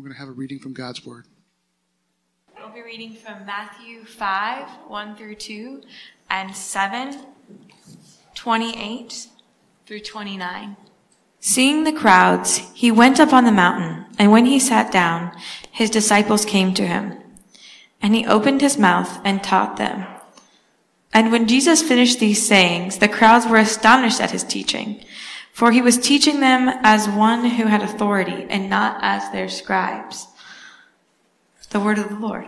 We're going to have a reading from God's Word. We'll be reading from Matthew 5, 1 through 2, and 7, 28 through 29. Seeing the crowds, he went up on the mountain, and when he sat down, his disciples came to him. And he opened his mouth and taught them. And when Jesus finished these sayings, the crowds were astonished at his teaching, for he was teaching them as one who had authority and not as their scribes. The word of the Lord.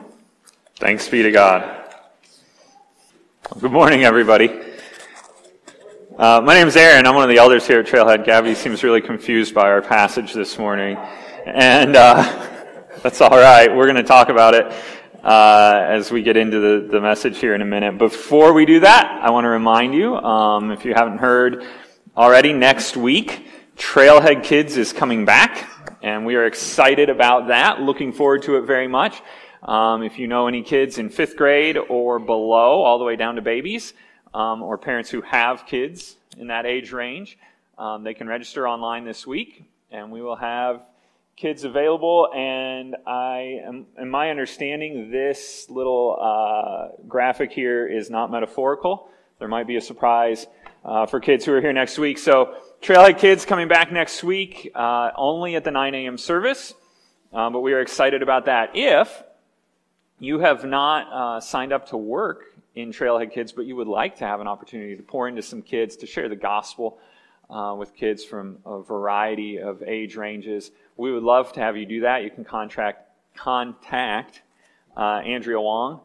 Thanks be to God. Good morning, everybody. Uh, my name is Aaron. I'm one of the elders here at Trailhead. Gabby seems really confused by our passage this morning, and uh, that's all right. We're going to talk about it uh, as we get into the, the message here in a minute. Before we do that, I want to remind you, um, if you haven't heard already, next week Trailhead Kids is coming back, and we are excited about that. Looking forward to it very much. Um, if you know any kids in fifth grade or below, all the way down to babies, um, or parents who have kids in that age range, um, they can register online this week, and we will have kids available. And I am, in my understanding, this little uh, graphic here is not metaphorical. There might be a surprise uh, for kids who are here next week. So, Trailhead Kids coming back next week, uh, only at the 9 a.m. service. Uh, but we are excited about that. If you have not uh, signed up to work in Trailhead Kids, but you would like to have an opportunity to pour into some kids, to share the gospel uh, with kids from a variety of age ranges, we would love to have you do that. You can contract, contact uh, Andrea Wong,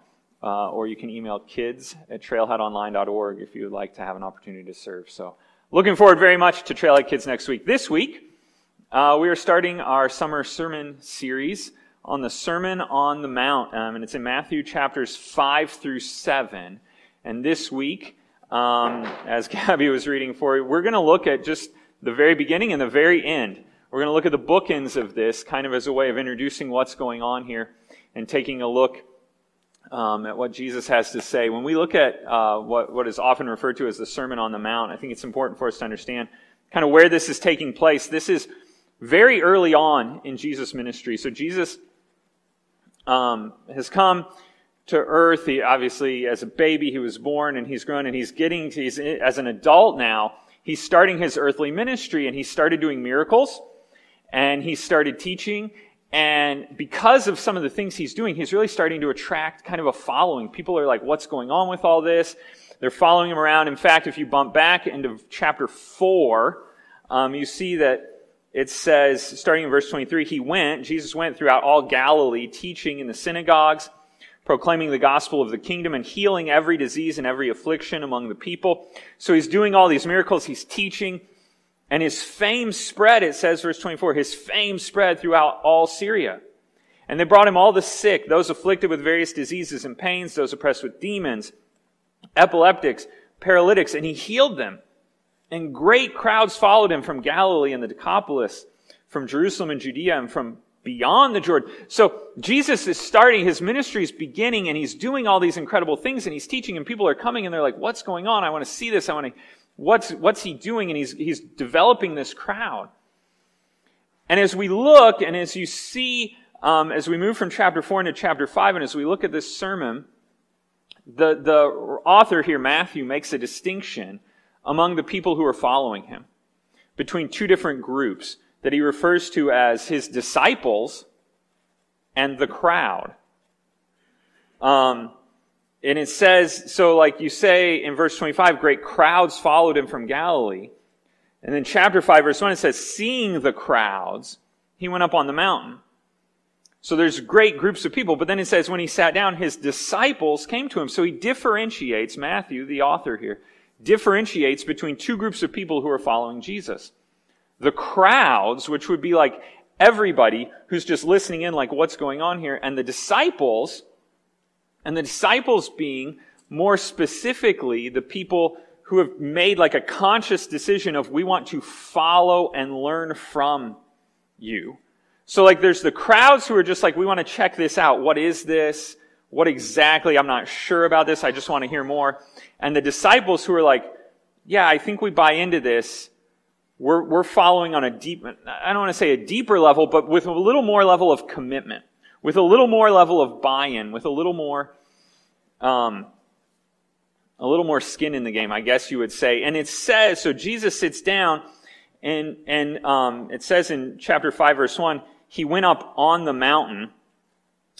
uh, or you can email kids at trailheadonline.org if you would like to have an opportunity to serve. So, looking forward very much to Trailhead Kids next week. This week, uh, we are starting our summer sermon series on the Sermon on the Mount, um, and it's in Matthew chapters 5 through 7. And this week, um, as Gabby was reading for you, we're going to look at just the very beginning and the very end. We're going to look at the bookends of this, kind of as a way of introducing what's going on here and taking a look um, at what Jesus has to say. When we look at uh, what, what is often referred to as the Sermon on the Mount, I think it's important for us to understand kind of where this is taking place. This is very early on in Jesus' ministry. So Jesus um, has come to earth. He obviously, as a baby, he was born and he's grown and he's getting to, he's, as an adult now, he's starting his earthly ministry and he started doing miracles and he started teaching. And because of some of the things he's doing, he's really starting to attract kind of a following. People are like, what's going on with all this? They're following him around. In fact, if you bump back into chapter 4, um, you see that it says, starting in verse 23, he went, Jesus went throughout all Galilee, teaching in the synagogues, proclaiming the gospel of the kingdom, and healing every disease and every affliction among the people. So he's doing all these miracles, he's teaching, and his fame spread, it says, verse 24, his fame spread throughout all Syria. And they brought him all the sick, those afflicted with various diseases and pains, those oppressed with demons, epileptics, paralytics, and he healed them. And great crowds followed him from Galilee and the Decapolis, from Jerusalem and Judea, and from beyond the Jordan. So Jesus is starting, his ministry is beginning, and he's doing all these incredible things, and he's teaching, and people are coming, and they're like, what's going on? I want to see this. I want to, what's, what's he doing? And he's, he's developing this crowd. And as we look, and as you see, um, as we move from chapter 4 into chapter 5, and as we look at this sermon, the, the author here, Matthew, makes a distinction among the people who are following him between two different groups that he refers to as his disciples and the crowd. Um, and it says, so like you say in verse 25, great crowds followed him from Galilee. And then chapter 5, verse 1, it says, seeing the crowds, he went up on the mountain. So there's great groups of people, but then it says when he sat down, his disciples came to him. So he differentiates, Matthew, the author here, differentiates between two groups of people who are following Jesus. The crowds, which would be like everybody who's just listening in, like what's going on here, and the disciples, and the disciples being more specifically the people who have made like a conscious decision of we want to follow and learn from you. So like there's the crowds who are just like, we want to check this out. What is this? What exactly? I'm not sure about this. I just want to hear more. And the disciples who are like, yeah, I think we buy into this, we're, we're following on a deep, I don't want to say a deeper level, but with a little more level of commitment, with a little more level of buy-in, with a little more, um, a little more skin in the game, I guess you would say. And it says, so Jesus sits down, and, and um, it says in chapter 5, verse 1, he went up on the mountain,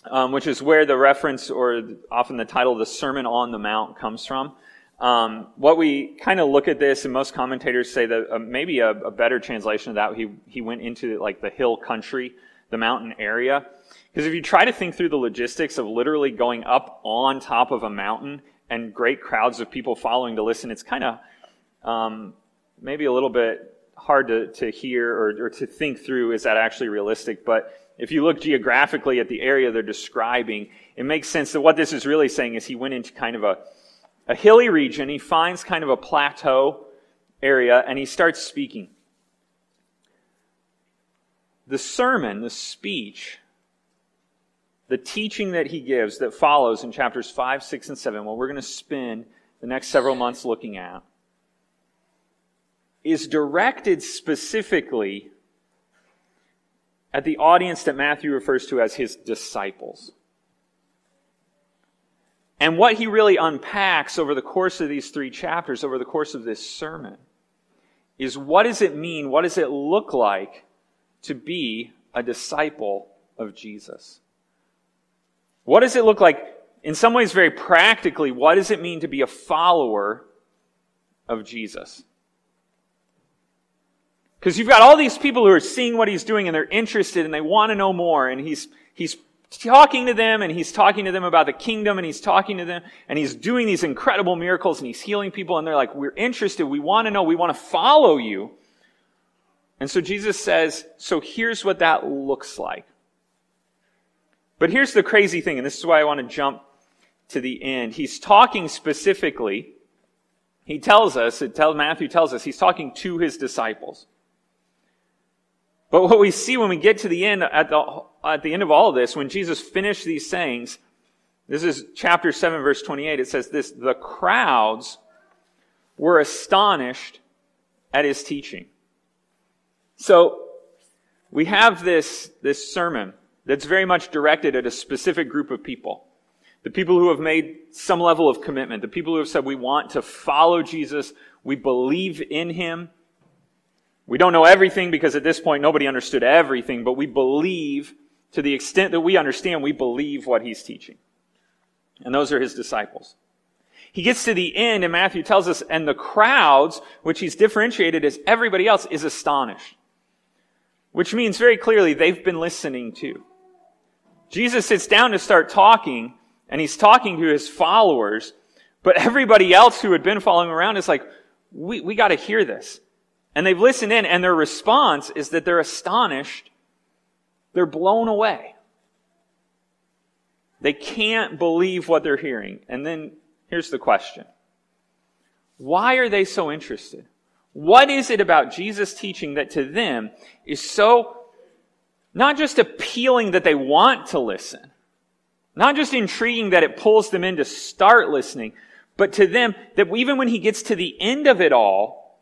um, which is where the reference or often the title, the Sermon on the Mount, comes from. Um, what we kind of look at this, and most commentators say that uh, maybe a, a, better translation of that, he, he went into like the hill country, the mountain area. Because if you try to think through the logistics of literally going up on top of a mountain and great crowds of people following to listen, it's kind of um, maybe a little bit hard to, to hear or, or to think through is that actually realistic. But if you look geographically at the area they're describing, it makes sense that what this is really saying is he went into kind of a, a hilly region. He finds kind of a plateau area and he starts speaking. The sermon, the speech, the teaching that he gives that follows in chapters 5, 6, and 7, what we're going to spend the next several months looking at, is directed specifically at the audience that Matthew refers to as his disciples. And what he really unpacks over the course of these three chapters, over the course of this sermon, is what does it mean, what does it look like to be a disciple of Jesus? What does it look like, in some ways very practically, what does it mean to be a follower of Jesus? Because you've got all these people who are seeing what he's doing and they're interested and they want to know more and he's, he's talking to them and he's talking to them about the kingdom and he's talking to them and he's doing these incredible miracles and he's healing people and they're like, we're interested. We want to know. We want to follow you. And so Jesus says, so here's what that looks like. But here's the crazy thing, and this is why I want to jump to the end. He's talking specifically, he tells us, Matthew tells us, he's talking to his disciples. But what we see when we get to the end, at the, at the end of all of this, when Jesus finished these sayings, this is chapter 7, verse 28, it says this, the crowds were astonished at his teaching. So, we have this, this sermon that's very much directed at a specific group of people. The people who have made some level of commitment, the people who have said, we want to follow Jesus, we believe in him. We don't know everything because at this point nobody understood everything, but we believe to the extent that we understand, we believe what he's teaching. And those are his disciples. He gets to the end and Matthew tells us, and the crowds, which he's differentiated as everybody else, is astonished. Which means very clearly they've been listening to. Jesus sits down to start talking, and he's talking to his followers, but everybody else who had been following around is like, we, we gotta hear this. And they've listened in, and their response is that they're astonished. They're blown away. They can't believe what they're hearing. And then here's the question. Why are they so interested? What is it about Jesus' teaching that to them is so not just appealing that they want to listen, not just intriguing that it pulls them in to start listening, but to them that even when he gets to the end of it all,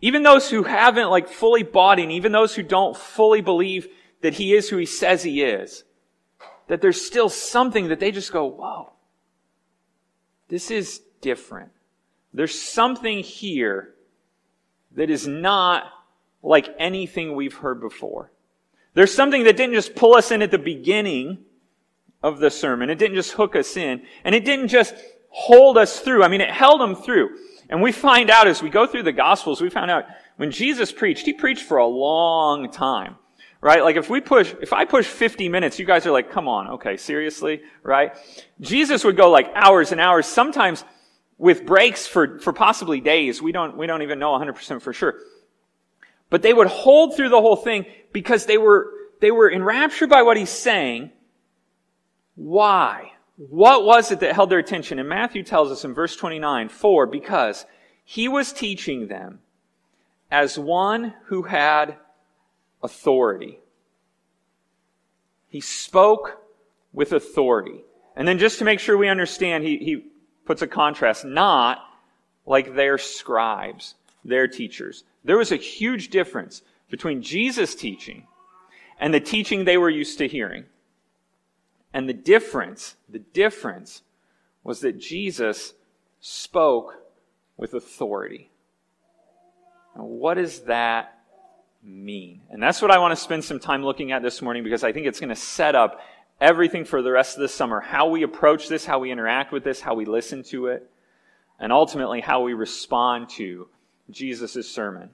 even those who haven't like fully bought in, even those who don't fully believe that he is who he says he is, that there's still something that they just go, whoa, this is different. There's something here that is not like anything we've heard before. There's something that didn't just pull us in at the beginning of the sermon. It didn't just hook us in. And it didn't just hold us through. I mean, it held them through. And we find out as we go through the Gospels, we found out when Jesus preached, he preached for a long time. Right? Like if we push, if I push 50 minutes, you guys are like, come on, okay, seriously? Right? Jesus would go like hours and hours, sometimes with breaks for, for possibly days. We don't, we don't even know 100% for sure. But they would hold through the whole thing because they were, they were enraptured by what he's saying. Why? What was it that held their attention? And Matthew tells us in verse 29, for, because he was teaching them as one who had authority. He spoke with authority. And then just to make sure we understand, he, he puts a contrast, not like their scribes, their teachers There was a huge difference between Jesus' teaching and the teaching they were used to hearing. And the difference, the difference was that Jesus spoke with authority. Now, what does that mean? And that's what I want to spend some time looking at this morning because I think it's going to set up everything for the rest of the summer. How we approach this, how we interact with this, how we listen to it, and ultimately how we respond to Jesus' sermon.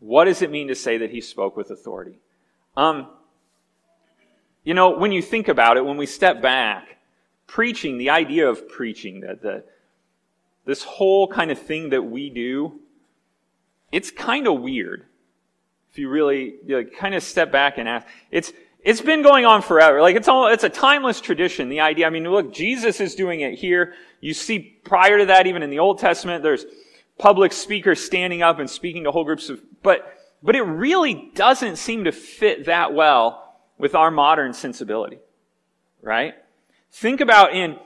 What does it mean to say that he spoke with authority? Um, you know, when you think about it, when we step back, preaching, the idea of preaching, that the, this whole kind of thing that we do, it's kind of weird. If you really you know, kind of step back and ask, it's, it's been going on forever. Like it's all, it's a timeless tradition. The idea, I mean, look, Jesus is doing it here. You see prior to that, even in the Old Testament, there's public speakers standing up and speaking to whole groups of, but, but it really doesn't seem to fit that well with our modern sensibility. Right? Think about in,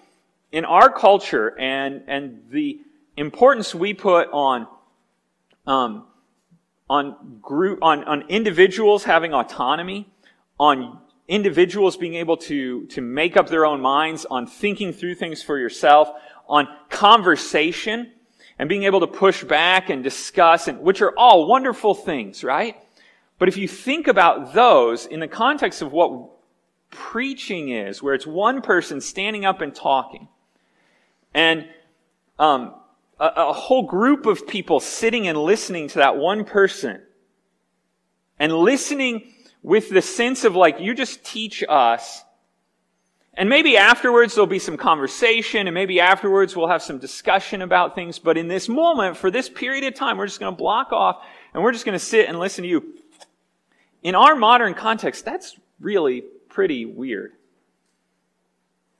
in our culture and, and the importance we put on, um, on group, on, on individuals having autonomy, on individuals being able to, to make up their own minds, on thinking through things for yourself, on conversation, and being able to push back and discuss, and, which are all wonderful things, right? But if you think about those in the context of what preaching is, where it's one person standing up and talking, and um, a, a whole group of people sitting and listening to that one person, and listening with the sense of like, you just teach us and maybe afterwards there'll be some conversation and maybe afterwards we'll have some discussion about things. But in this moment, for this period of time, we're just going to block off and we're just going to sit and listen to you. In our modern context, that's really pretty weird.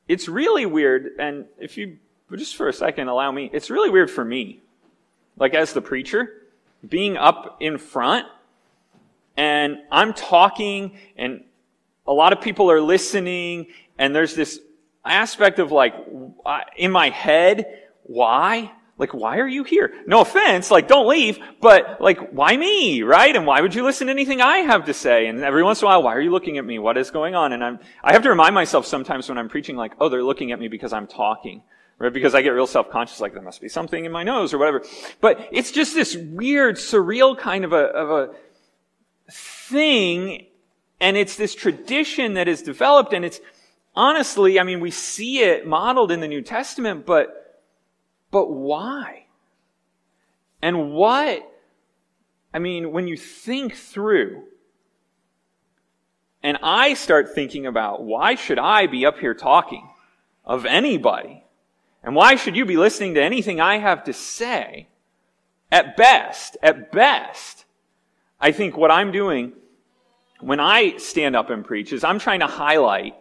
It's really weird. And if you just for a second allow me, it's really weird for me. Like as the preacher, being up in front and I'm talking and a lot of people are listening and there's this aspect of like, in my head, why? Like, why are you here? No offense, like, don't leave, but like, why me, right? And why would you listen to anything I have to say? And every once in a while, why are you looking at me? What is going on? And I'm, I have to remind myself sometimes when I'm preaching, like, oh, they're looking at me because I'm talking, right? Because I get real self-conscious, like, there must be something in my nose or whatever. But it's just this weird, surreal kind of a, of a thing, and it's this tradition that is developed, and it's, honestly, I mean, we see it modeled in the New Testament, but, but why? And what, I mean, when you think through, and I start thinking about why should I be up here talking of anybody? And why should you be listening to anything I have to say? At best, at best, I think what I'm doing when I stand up and preach is I'm trying to highlight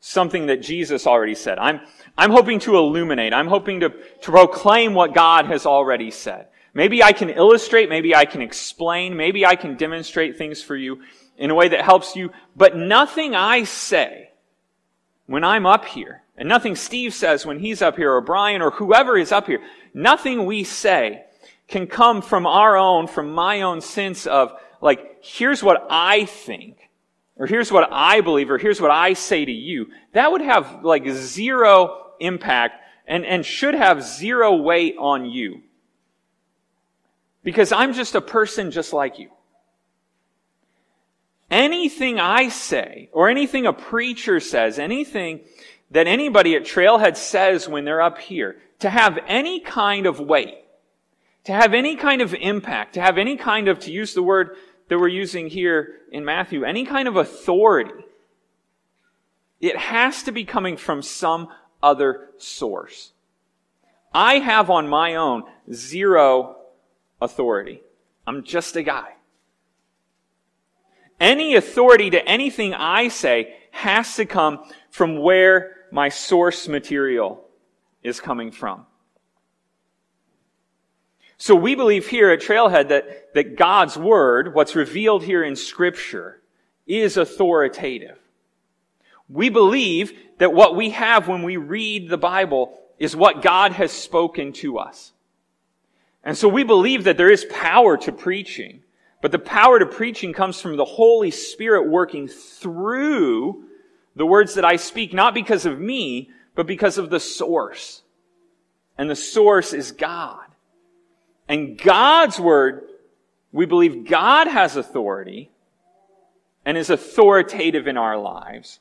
something that Jesus already said. I'm, I'm hoping to illuminate. I'm hoping to, to proclaim what God has already said. Maybe I can illustrate, maybe I can explain, maybe I can demonstrate things for you in a way that helps you, but nothing I say when I'm up here, and nothing Steve says when he's up here, or Brian, or whoever is up here, nothing we say can come from our own, from my own sense of, like, here's what I think or here's what I believe, or here's what I say to you, that would have like zero impact and, and should have zero weight on you. Because I'm just a person just like you. Anything I say, or anything a preacher says, anything that anybody at Trailhead says when they're up here, to have any kind of weight, to have any kind of impact, to have any kind of, to use the word that we're using here in Matthew, any kind of authority, it has to be coming from some other source. I have on my own zero authority. I'm just a guy. Any authority to anything I say has to come from where my source material is coming from. So we believe here at Trailhead that, that God's Word, what's revealed here in Scripture, is authoritative. We believe that what we have when we read the Bible is what God has spoken to us. And so we believe that there is power to preaching, but the power to preaching comes from the Holy Spirit working through the words that I speak, not because of me, but because of the source. And the source is God. And God's word, we believe God has authority and is authoritative in our lives.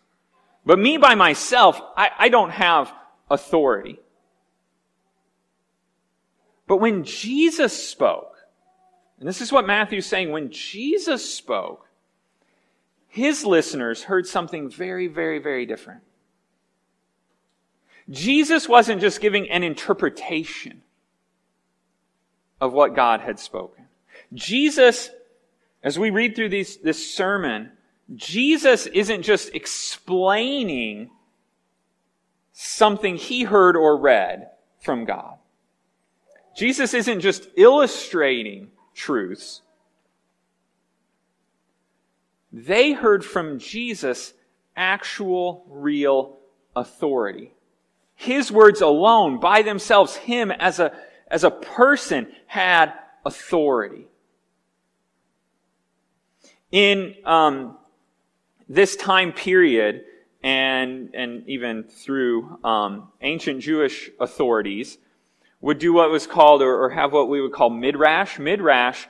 But me by myself, I, I don't have authority. But when Jesus spoke, and this is what Matthew's saying, when Jesus spoke, his listeners heard something very, very, very different. Jesus wasn't just giving an interpretation of what God had spoken. Jesus, as we read through these, this sermon, Jesus isn't just explaining something he heard or read from God. Jesus isn't just illustrating truths. They heard from Jesus actual, real authority. His words alone, by themselves, him as a, as a person, had authority. In um, this time period, and, and even through um, ancient Jewish authorities, would do what was called, or, or have what we would call midrash. Midrash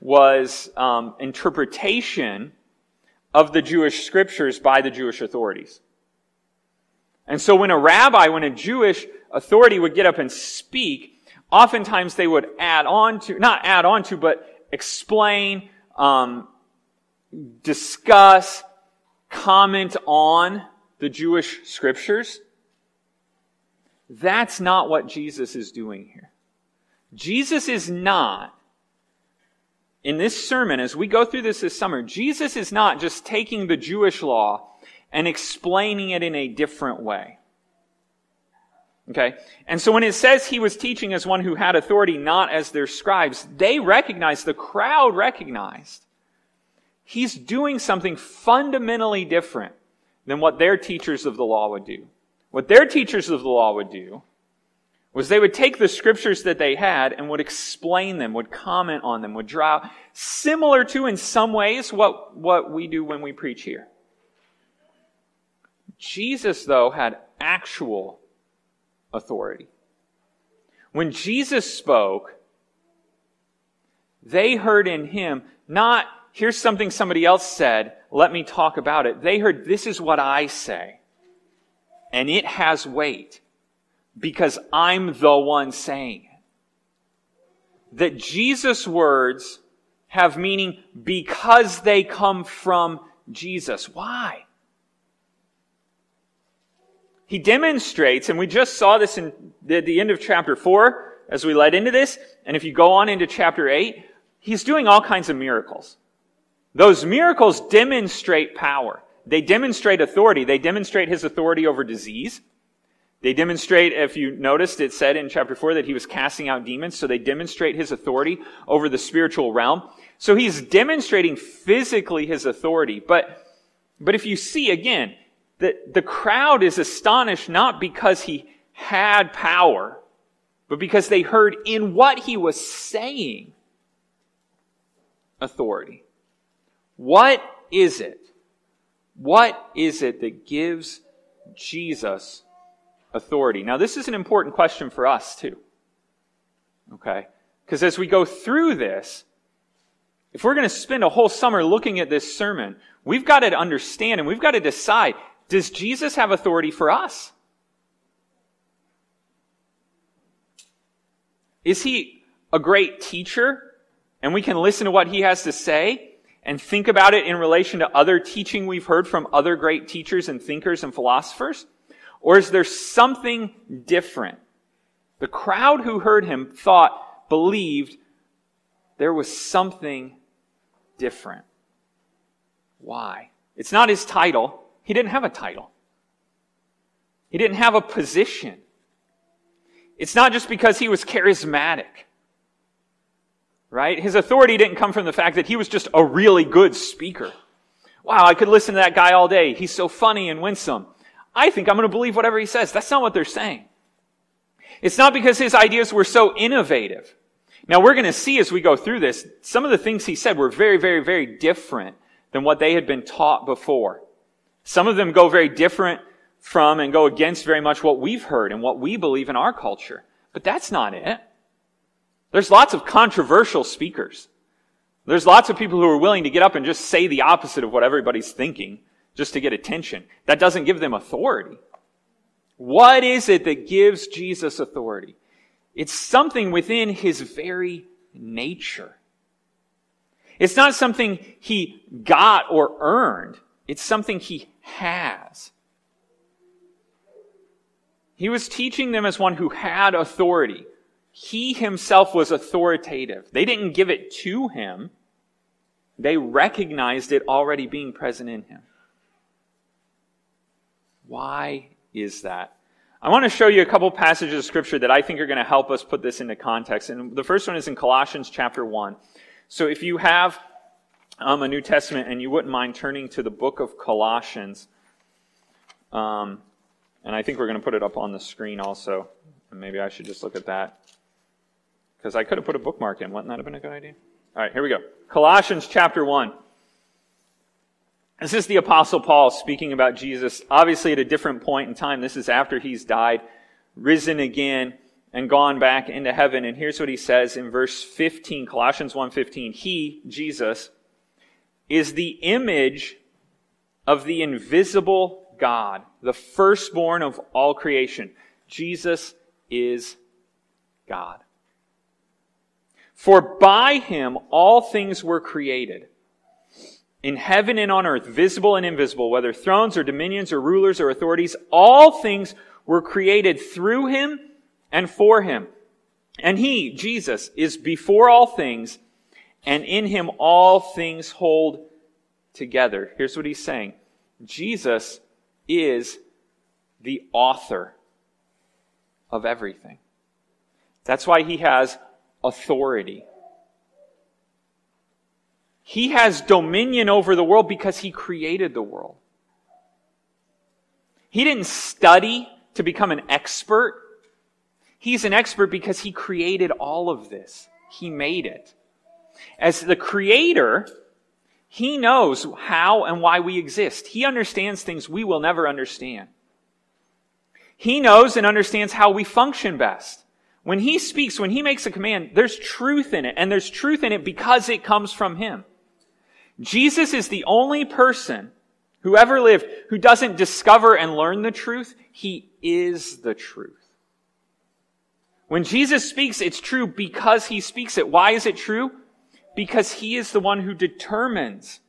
was um, interpretation of the Jewish scriptures by the Jewish authorities. And so when a rabbi, when a Jewish authority would get up and speak, oftentimes they would add on to, not add on to, but explain, um, discuss, comment on the Jewish scriptures. That's not what Jesus is doing here. Jesus is not, in this sermon, as we go through this this summer, Jesus is not just taking the Jewish law and explaining it in a different way. Okay? And so when it says he was teaching as one who had authority, not as their scribes, they recognized, the crowd recognized, he's doing something fundamentally different than what their teachers of the law would do. What their teachers of the law would do was they would take the scriptures that they had and would explain them, would comment on them, would draw similar to in some ways what, what we do when we preach here. Jesus, though, had actual authority. When Jesus spoke, they heard in him not, here's something somebody else said, let me talk about it. They heard, this is what I say and it has weight because I'm the one saying it. That Jesus' words have meaning because they come from Jesus. Why? He demonstrates, and we just saw this in the, the end of chapter 4 as we led into this, and if you go on into chapter 8, he's doing all kinds of miracles. Those miracles demonstrate power. They demonstrate authority. They demonstrate his authority over disease. They demonstrate, if you noticed, it said in chapter 4 that he was casting out demons, so they demonstrate his authority over the spiritual realm. So he's demonstrating physically his authority. But, but if you see again, the, the crowd is astonished not because he had power, but because they heard in what he was saying authority. What is it what is it that gives Jesus authority? Now, this is an important question for us, too. Okay? Because as we go through this, if we're going to spend a whole summer looking at this sermon, we've got to understand and we've got to decide does Jesus have authority for us? Is he a great teacher and we can listen to what he has to say? and think about it in relation to other teaching we've heard from other great teachers and thinkers and philosophers? Or is there something different? The crowd who heard him thought, believed there was something different. Why? It's not his title. He didn't have a title. He didn't have a position. It's not just because he was charismatic right? His authority didn't come from the fact that he was just a really good speaker. Wow, I could listen to that guy all day. He's so funny and winsome. I think I'm going to believe whatever he says. That's not what they're saying. It's not because his ideas were so innovative. Now we're going to see as we go through this, some of the things he said were very, very, very different than what they had been taught before. Some of them go very different from and go against very much what we've heard and what we believe in our culture. But that's not it. There's lots of controversial speakers. There's lots of people who are willing to get up and just say the opposite of what everybody's thinking just to get attention. That doesn't give them authority. What is it that gives Jesus authority? It's something within his very nature. It's not something he got or earned. It's something he has. He was teaching them as one who had authority. He himself was authoritative. They didn't give it to him. They recognized it already being present in him. Why is that? I want to show you a couple passages of scripture that I think are going to help us put this into context. And the first one is in Colossians chapter 1. So if you have um, a New Testament and you wouldn't mind turning to the book of Colossians, um, and I think we're going to put it up on the screen also. And maybe I should just look at that. Because I could have put a bookmark in. Wouldn't that have been a good idea? All right, here we go. Colossians chapter 1. This is the Apostle Paul speaking about Jesus, obviously at a different point in time. This is after he's died, risen again, and gone back into heaven. And here's what he says in verse 15, Colossians 1.15. He, Jesus, is the image of the invisible God, the firstborn of all creation. Jesus is God. For by him all things were created in heaven and on earth, visible and invisible, whether thrones or dominions or rulers or authorities, all things were created through him and for him. And he, Jesus, is before all things, and in him all things hold together. Here's what he's saying. Jesus is the author of everything. That's why he has authority. He has dominion over the world because he created the world. He didn't study to become an expert. He's an expert because he created all of this. He made it. As the creator, he knows how and why we exist. He understands things we will never understand. He knows and understands how we function best. When he speaks, when he makes a command, there's truth in it, and there's truth in it because it comes from him. Jesus is the only person who ever lived who doesn't discover and learn the truth. He is the truth. When Jesus speaks, it's true because he speaks it. Why is it true? Because he is the one who determines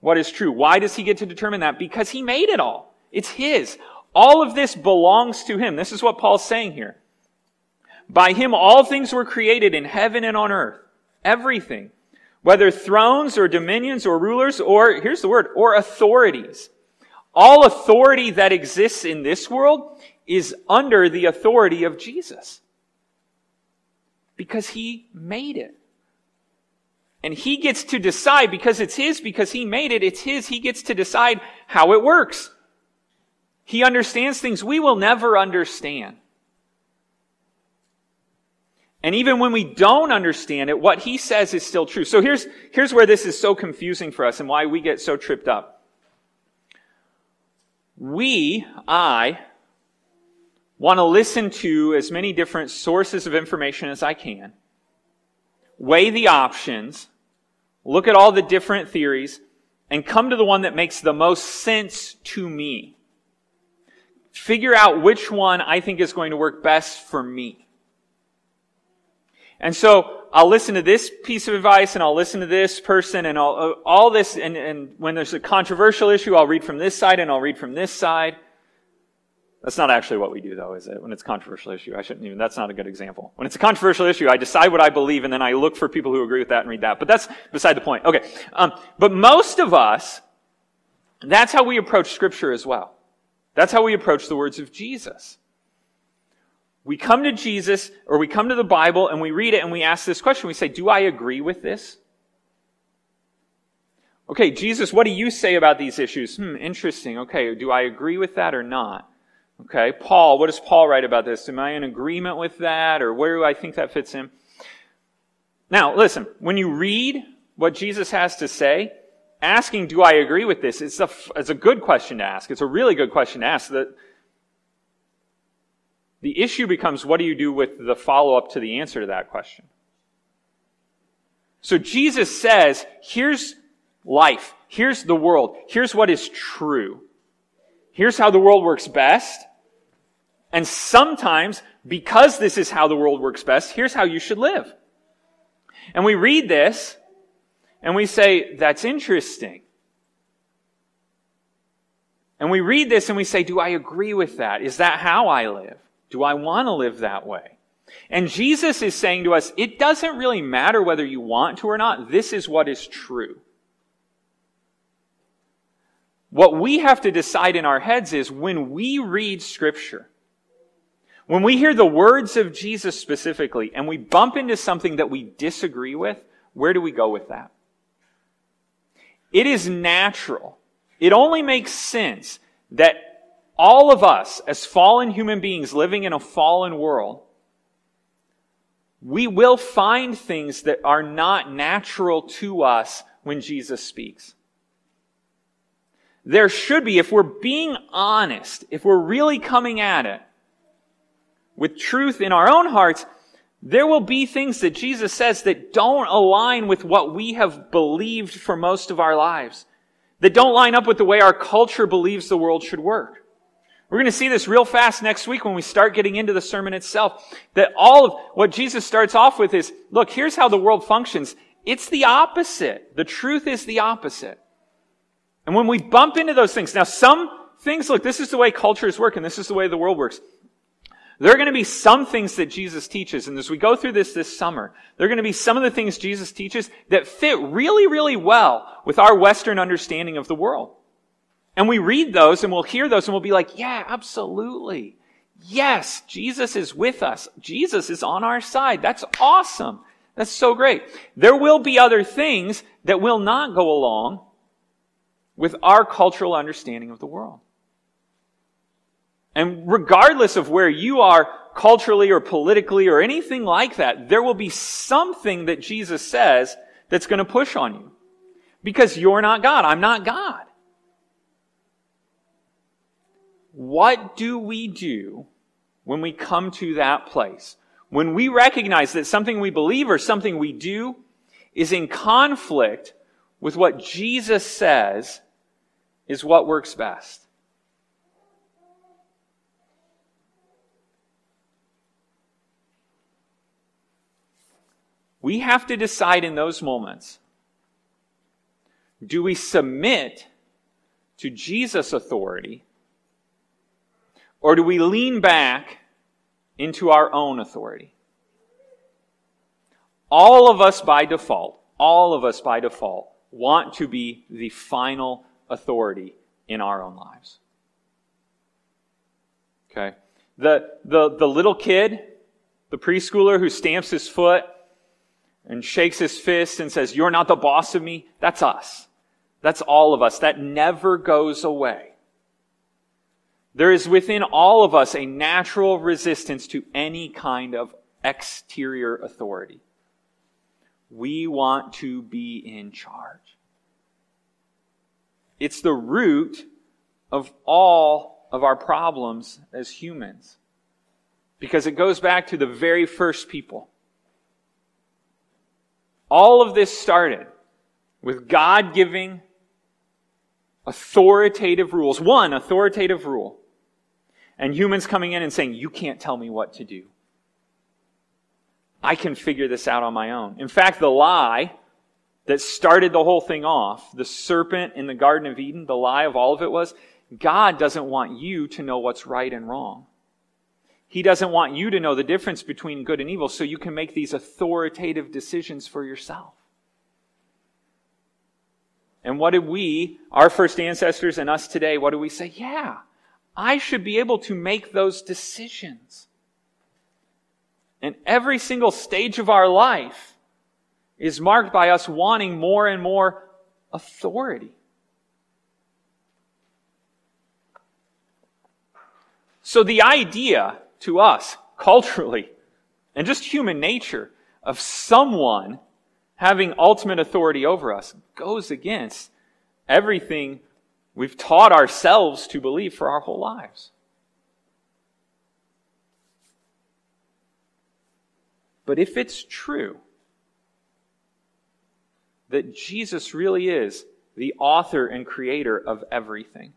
what is true. Why does he get to determine that? Because he made it all. It's his. All of this belongs to him. This is what Paul's saying here. By him all things were created in heaven and on earth. Everything whether thrones or dominions or rulers or, here's the word, or authorities. All authority that exists in this world is under the authority of Jesus. Because he made it. And he gets to decide because it's his, because he made it, it's his, he gets to decide how it works. He understands things we will never understand. And even when we don't understand it, what he says is still true. So here's, here's where this is so confusing for us and why we get so tripped up. We, I, want to listen to as many different sources of information as I can, weigh the options, look at all the different theories, and come to the one that makes the most sense to me. Figure out which one I think is going to work best for me. And so I'll listen to this piece of advice and I'll listen to this person and all, all this. And, and when there's a controversial issue, I'll read from this side and I'll read from this side. That's not actually what we do though, is it? When it's a controversial issue, I shouldn't even, that's not a good example. When it's a controversial issue, I decide what I believe and then I look for people who agree with that and read that. But that's beside the point. Okay. Um, but most of us, that's how we approach scripture as well. That's how we approach the words of Jesus. We come to Jesus or we come to the Bible and we read it and we ask this question. We say, do I agree with this? Okay, Jesus, what do you say about these issues? Hmm, interesting. Okay, do I agree with that or not? Okay, Paul, what does Paul write about this? Am I in agreement with that or where do I think that fits in? Now, listen, when you read what Jesus has to say, asking, do I agree with this? It's a, it's a good question to ask. It's a really good question to ask. The, the issue becomes, what do you do with the follow up to the answer to that question? So Jesus says, here's life. Here's the world. Here's what is true. Here's how the world works best. And sometimes, because this is how the world works best, here's how you should live. And we read this, and we say, that's interesting. And we read this and we say, do I agree with that? Is that how I live? Do I want to live that way? And Jesus is saying to us, it doesn't really matter whether you want to or not. This is what is true. What we have to decide in our heads is when we read scripture, when we hear the words of Jesus specifically, and we bump into something that we disagree with, where do we go with that? It is natural. It only makes sense that all of us, as fallen human beings living in a fallen world, we will find things that are not natural to us when Jesus speaks. There should be, if we're being honest, if we're really coming at it with truth in our own hearts, there will be things that Jesus says that don't align with what we have believed for most of our lives, that don't line up with the way our culture believes the world should work. We're going to see this real fast next week when we start getting into the sermon itself. That all of what Jesus starts off with is, look, here's how the world functions. It's the opposite. The truth is the opposite. And when we bump into those things, now some things, look, this is the way cultures work and this is the way the world works. There are going to be some things that Jesus teaches, and as we go through this this summer, there are going to be some of the things Jesus teaches that fit really, really well with our Western understanding of the world. And we read those and we'll hear those and we'll be like, yeah, absolutely. Yes, Jesus is with us. Jesus is on our side. That's awesome. That's so great. There will be other things that will not go along with our cultural understanding of the world. And regardless of where you are culturally or politically or anything like that, there will be something that Jesus says that's going to push on you. Because you're not God. I'm not God. What do we do when we come to that place? When we recognize that something we believe or something we do is in conflict with what Jesus says is what works best. We have to decide in those moments do we submit to Jesus' authority or do we lean back into our own authority? All of us by default, all of us by default, want to be the final authority in our own lives. Okay? The, the, the little kid, the preschooler who stamps his foot and shakes his fist and says, You're not the boss of me, that's us. That's all of us. That never goes away. There is within all of us a natural resistance to any kind of exterior authority. We want to be in charge. It's the root of all of our problems as humans. Because it goes back to the very first people. All of this started with God giving authoritative rules. One authoritative rule and humans coming in and saying, You can't tell me what to do. I can figure this out on my own. In fact, the lie that started the whole thing off, the serpent in the Garden of Eden, the lie of all of it was, God doesn't want you to know what's right and wrong. He doesn't want you to know the difference between good and evil so you can make these authoritative decisions for yourself. And what did we, our first ancestors and us today, what do we say? Yeah, I should be able to make those decisions. And every single stage of our life is marked by us wanting more and more authority. So the idea to us, culturally, and just human nature, of someone having ultimate authority over us goes against everything we've taught ourselves to believe for our whole lives. But if it's true that Jesus really is the author and creator of everything,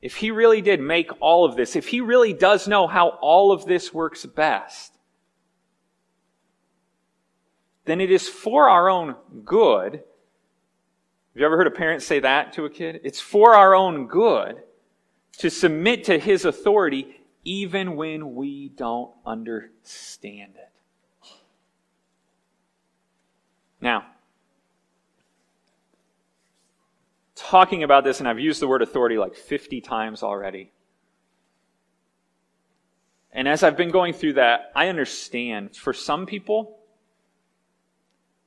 if he really did make all of this, if he really does know how all of this works best, then it is for our own good. Have you ever heard a parent say that to a kid? It's for our own good to submit to his authority even when we don't understand it. Now, talking about this, and I've used the word authority like 50 times already. And as I've been going through that, I understand for some people,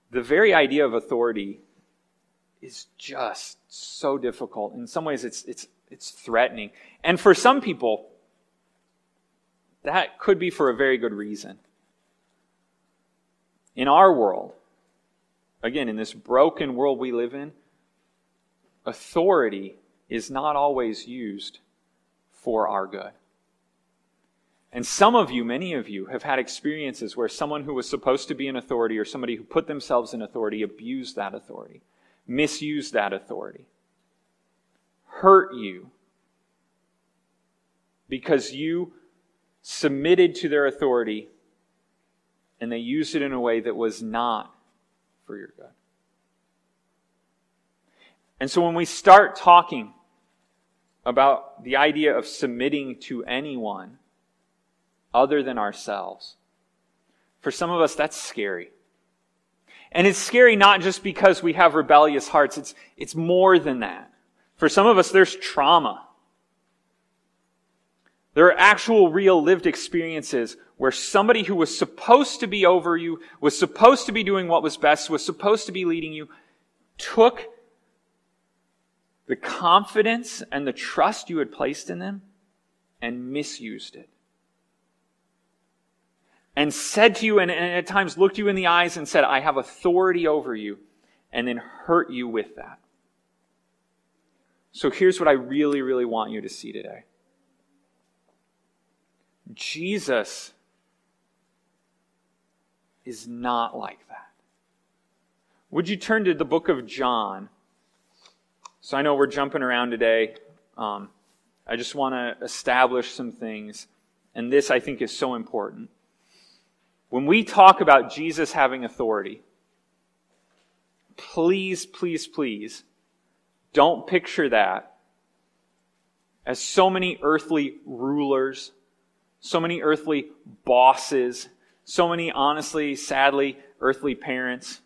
the very idea of authority is just so difficult. In some ways, it's, it's, it's threatening. And for some people, that could be for a very good reason. In our world, again, in this broken world we live in, authority is not always used for our good. And some of you, many of you, have had experiences where someone who was supposed to be an authority or somebody who put themselves in authority abused that authority, misused that authority, hurt you because you submitted to their authority and they used it in a way that was not for your good. And so when we start talking about the idea of submitting to anyone other than ourselves, for some of us, that's scary. And it's scary not just because we have rebellious hearts, it's, it's more than that. For some of us, there's trauma. There are actual, real, lived experiences where somebody who was supposed to be over you, was supposed to be doing what was best, was supposed to be leading you, took the confidence and the trust you had placed in them and misused it. And said to you, and, and at times looked you in the eyes and said, I have authority over you, and then hurt you with that. So here's what I really, really want you to see today. Jesus is not like that. Would you turn to the book of John? So I know we're jumping around today. Um, I just want to establish some things, and this I think is so important. When we talk about Jesus having authority, please, please, please, don't picture that as so many earthly rulers, so many earthly bosses, so many, honestly, sadly, earthly parents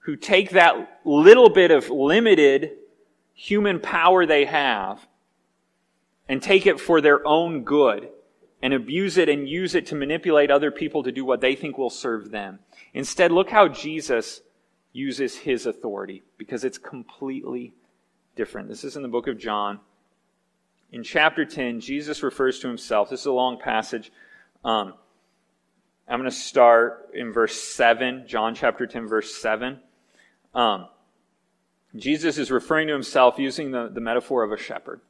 who take that little bit of limited human power they have and take it for their own good and abuse it and use it to manipulate other people to do what they think will serve them. Instead, look how Jesus uses his authority because it's completely different. This is in the book of John. In chapter 10, Jesus refers to himself. This is a long passage. Um, I'm going to start in verse 7, John chapter 10, verse 7. Um, Jesus is referring to himself using the, the metaphor of a shepherd.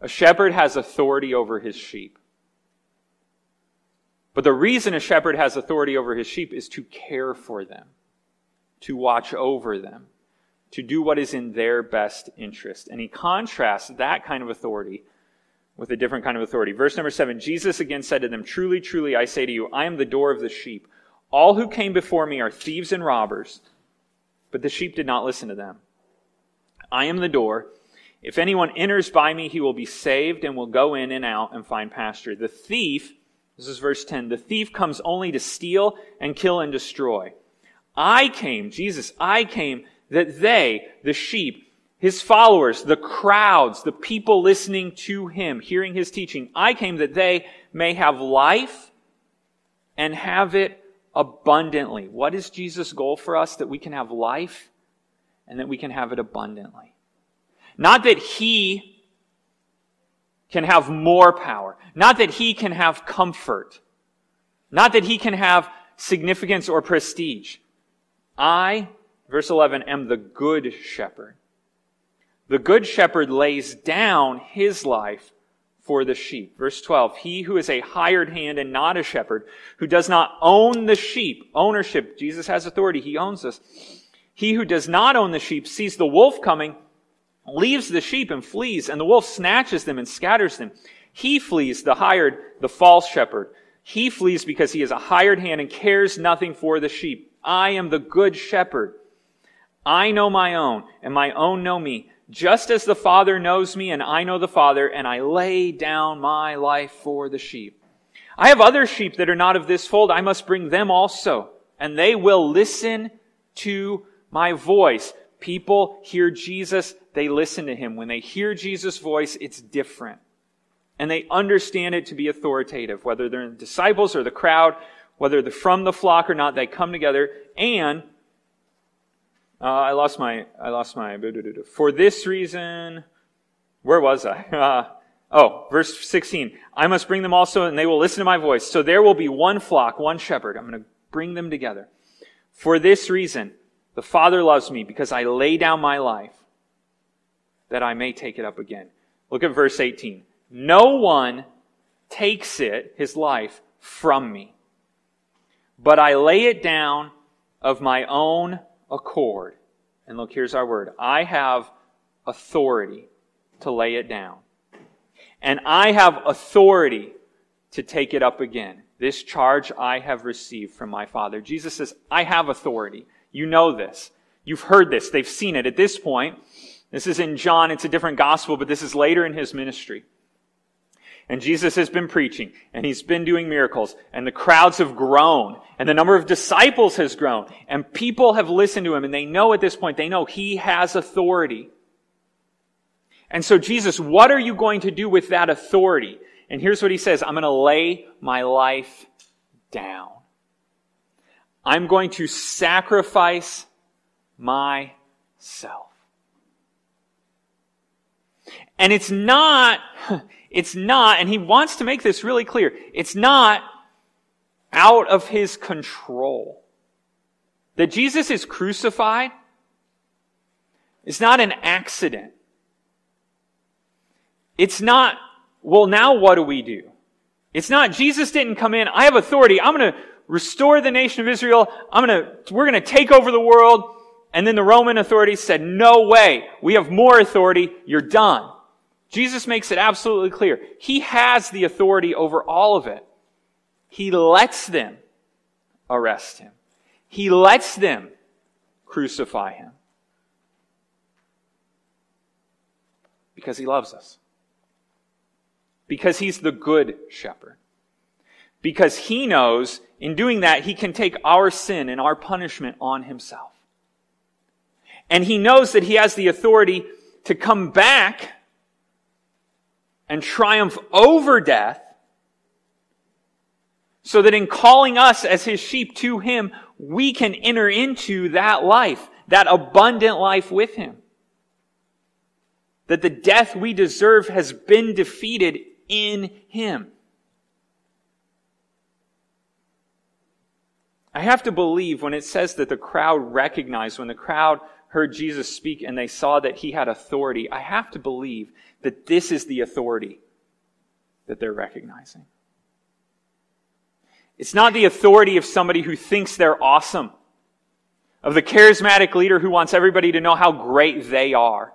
A shepherd has authority over his sheep. But the reason a shepherd has authority over his sheep is to care for them, to watch over them, to do what is in their best interest. And he contrasts that kind of authority with a different kind of authority. Verse number seven Jesus again said to them, Truly, truly, I say to you, I am the door of the sheep. All who came before me are thieves and robbers, but the sheep did not listen to them. I am the door. If anyone enters by me, he will be saved and will go in and out and find pasture. The thief, this is verse 10, the thief comes only to steal and kill and destroy. I came, Jesus, I came that they, the sheep, his followers, the crowds, the people listening to him, hearing his teaching. I came that they may have life and have it abundantly. What is Jesus' goal for us? That we can have life and that we can have it abundantly. Not that he can have more power. Not that he can have comfort. Not that he can have significance or prestige. I, verse 11, am the good shepherd. The good shepherd lays down his life for the sheep. Verse 12, he who is a hired hand and not a shepherd, who does not own the sheep, ownership, Jesus has authority, he owns us. He who does not own the sheep sees the wolf coming, leaves the sheep and flees, and the wolf snatches them and scatters them. He flees, the hired, the false shepherd. He flees because he is a hired hand and cares nothing for the sheep. I am the good shepherd. I know my own, and my own know me just as the Father knows me and I know the Father, and I lay down my life for the sheep. I have other sheep that are not of this fold. I must bring them also, and they will listen to my voice. People hear Jesus, they listen to him. When they hear Jesus' voice, it's different. And they understand it to be authoritative, whether they're the disciples or the crowd, whether they're from the flock or not, they come together and uh, I lost my, I lost my, for this reason, where was I? Uh, oh, verse 16. I must bring them also, and they will listen to my voice. So there will be one flock, one shepherd. I'm going to bring them together. For this reason, the Father loves me because I lay down my life that I may take it up again. Look at verse 18. No one takes it, his life, from me, but I lay it down of my own accord. And look, here's our word. I have authority to lay it down. And I have authority to take it up again. This charge I have received from my Father. Jesus says, I have authority. You know this. You've heard this. They've seen it. At this point, this is in John. It's a different gospel, but this is later in his ministry. And Jesus has been preaching and he's been doing miracles and the crowds have grown and the number of disciples has grown and people have listened to him and they know at this point, they know he has authority. And so Jesus, what are you going to do with that authority? And here's what he says. I'm going to lay my life down. I'm going to sacrifice myself. And it's not, it's not, and he wants to make this really clear, it's not out of his control. That Jesus is crucified is not an accident. It's not, well, now what do we do? It's not, Jesus didn't come in, I have authority, I'm gonna restore the nation of Israel, I'm gonna, we're gonna take over the world, and then the Roman authorities said, no way, we have more authority, you're done. Jesus makes it absolutely clear. He has the authority over all of it. He lets them arrest him. He lets them crucify him. Because he loves us. Because he's the good shepherd. Because he knows in doing that, he can take our sin and our punishment on himself. And he knows that he has the authority to come back and triumph over death so that in calling us as his sheep to him, we can enter into that life, that abundant life with him. That the death we deserve has been defeated in him. I have to believe when it says that the crowd recognized, when the crowd heard Jesus speak and they saw that he had authority, I have to believe that this is the authority that they're recognizing. It's not the authority of somebody who thinks they're awesome, of the charismatic leader who wants everybody to know how great they are,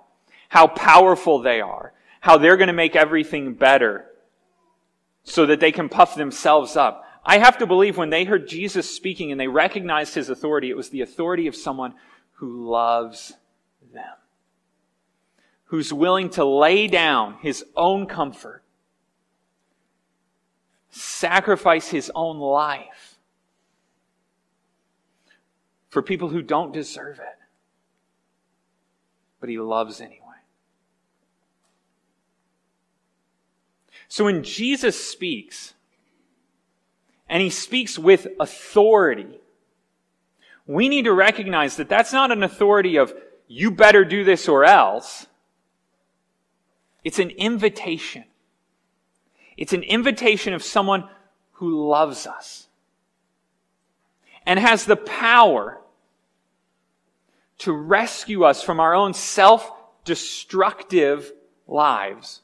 how powerful they are, how they're going to make everything better so that they can puff themselves up. I have to believe when they heard Jesus speaking and they recognized his authority, it was the authority of someone who loves them, who's willing to lay down his own comfort sacrifice his own life for people who don't deserve it. But he loves anyway. So when Jesus speaks, and he speaks with authority, we need to recognize that that's not an authority of, you better do this or else. It's an invitation. It's an invitation of someone who loves us. and has the power to rescue us from our own self destructive lives.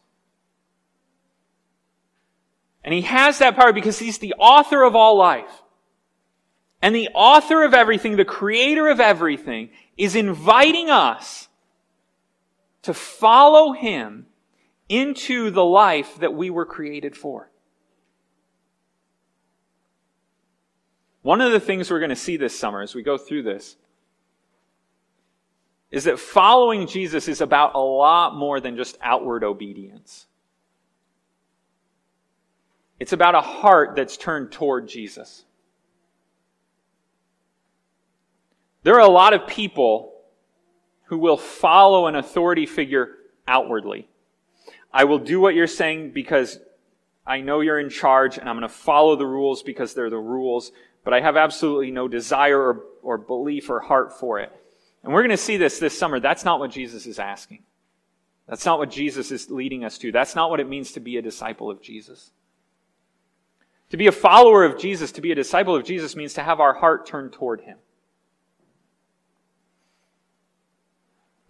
And he has that power because he's the author of all life. And the author of everything, the creator of everything, is inviting us to follow him into the life that we were created for. One of the things we're going to see this summer as we go through this is that following Jesus is about a lot more than just outward obedience. It's about a heart that's turned toward Jesus. There are a lot of people who will follow an authority figure outwardly. I will do what you're saying because I know you're in charge and I'm going to follow the rules because they're the rules, but I have absolutely no desire or, or belief or heart for it. And we're going to see this this summer. That's not what Jesus is asking. That's not what Jesus is leading us to. That's not what it means to be a disciple of Jesus. To be a follower of Jesus, to be a disciple of Jesus means to have our heart turned toward Him.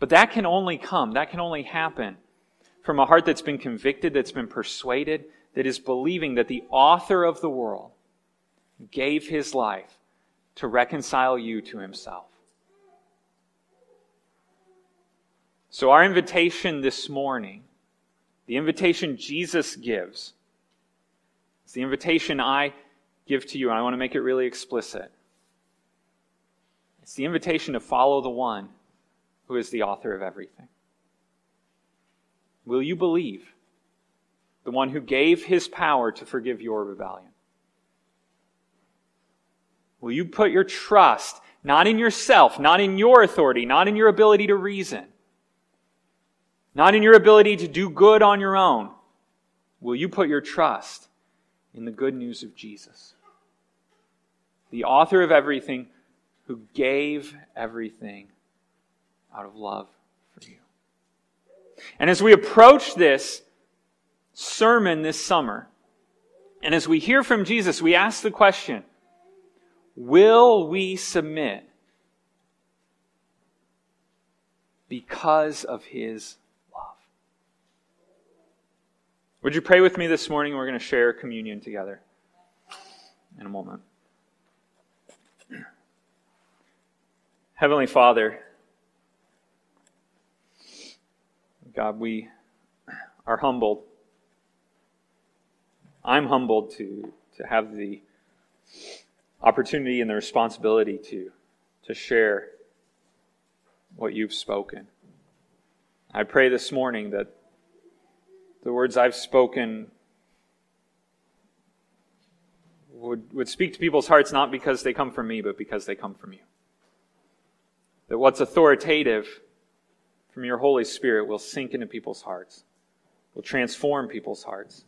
But that can only come, that can only happen from a heart that's been convicted, that's been persuaded, that is believing that the author of the world gave his life to reconcile you to himself. So, our invitation this morning, the invitation Jesus gives, it's the invitation I give to you, and I want to make it really explicit. It's the invitation to follow the one who is the author of everything. Will you believe the one who gave his power to forgive your rebellion? Will you put your trust not in yourself, not in your authority, not in your ability to reason, not in your ability to do good on your own? Will you put your trust in the good news of Jesus? The author of everything who gave everything out of love for you. And as we approach this sermon this summer, and as we hear from Jesus, we ask the question Will we submit because of his love? Would you pray with me this morning? We're going to share communion together in a moment. Heavenly Father, God, we are humbled. I'm humbled to, to have the opportunity and the responsibility to, to share what you've spoken. I pray this morning that the words I've spoken would, would speak to people's hearts not because they come from me, but because they come from you. That what's authoritative from your Holy Spirit will sink into people's hearts, will transform people's hearts,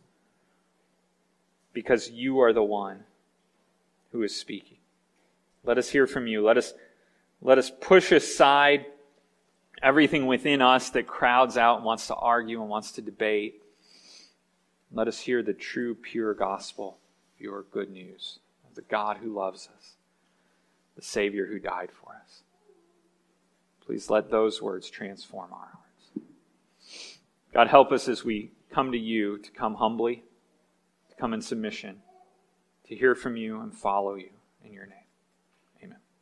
because you are the one who is speaking. Let us hear from you. Let us, let us push aside everything within us that crowds out and wants to argue and wants to debate. Let us hear the true, pure gospel, your good news of the God who loves us, the Savior who died for us. Please let those words transform our hearts. God, help us as we come to you to come humbly, to come in submission, to hear from you and follow you in your name.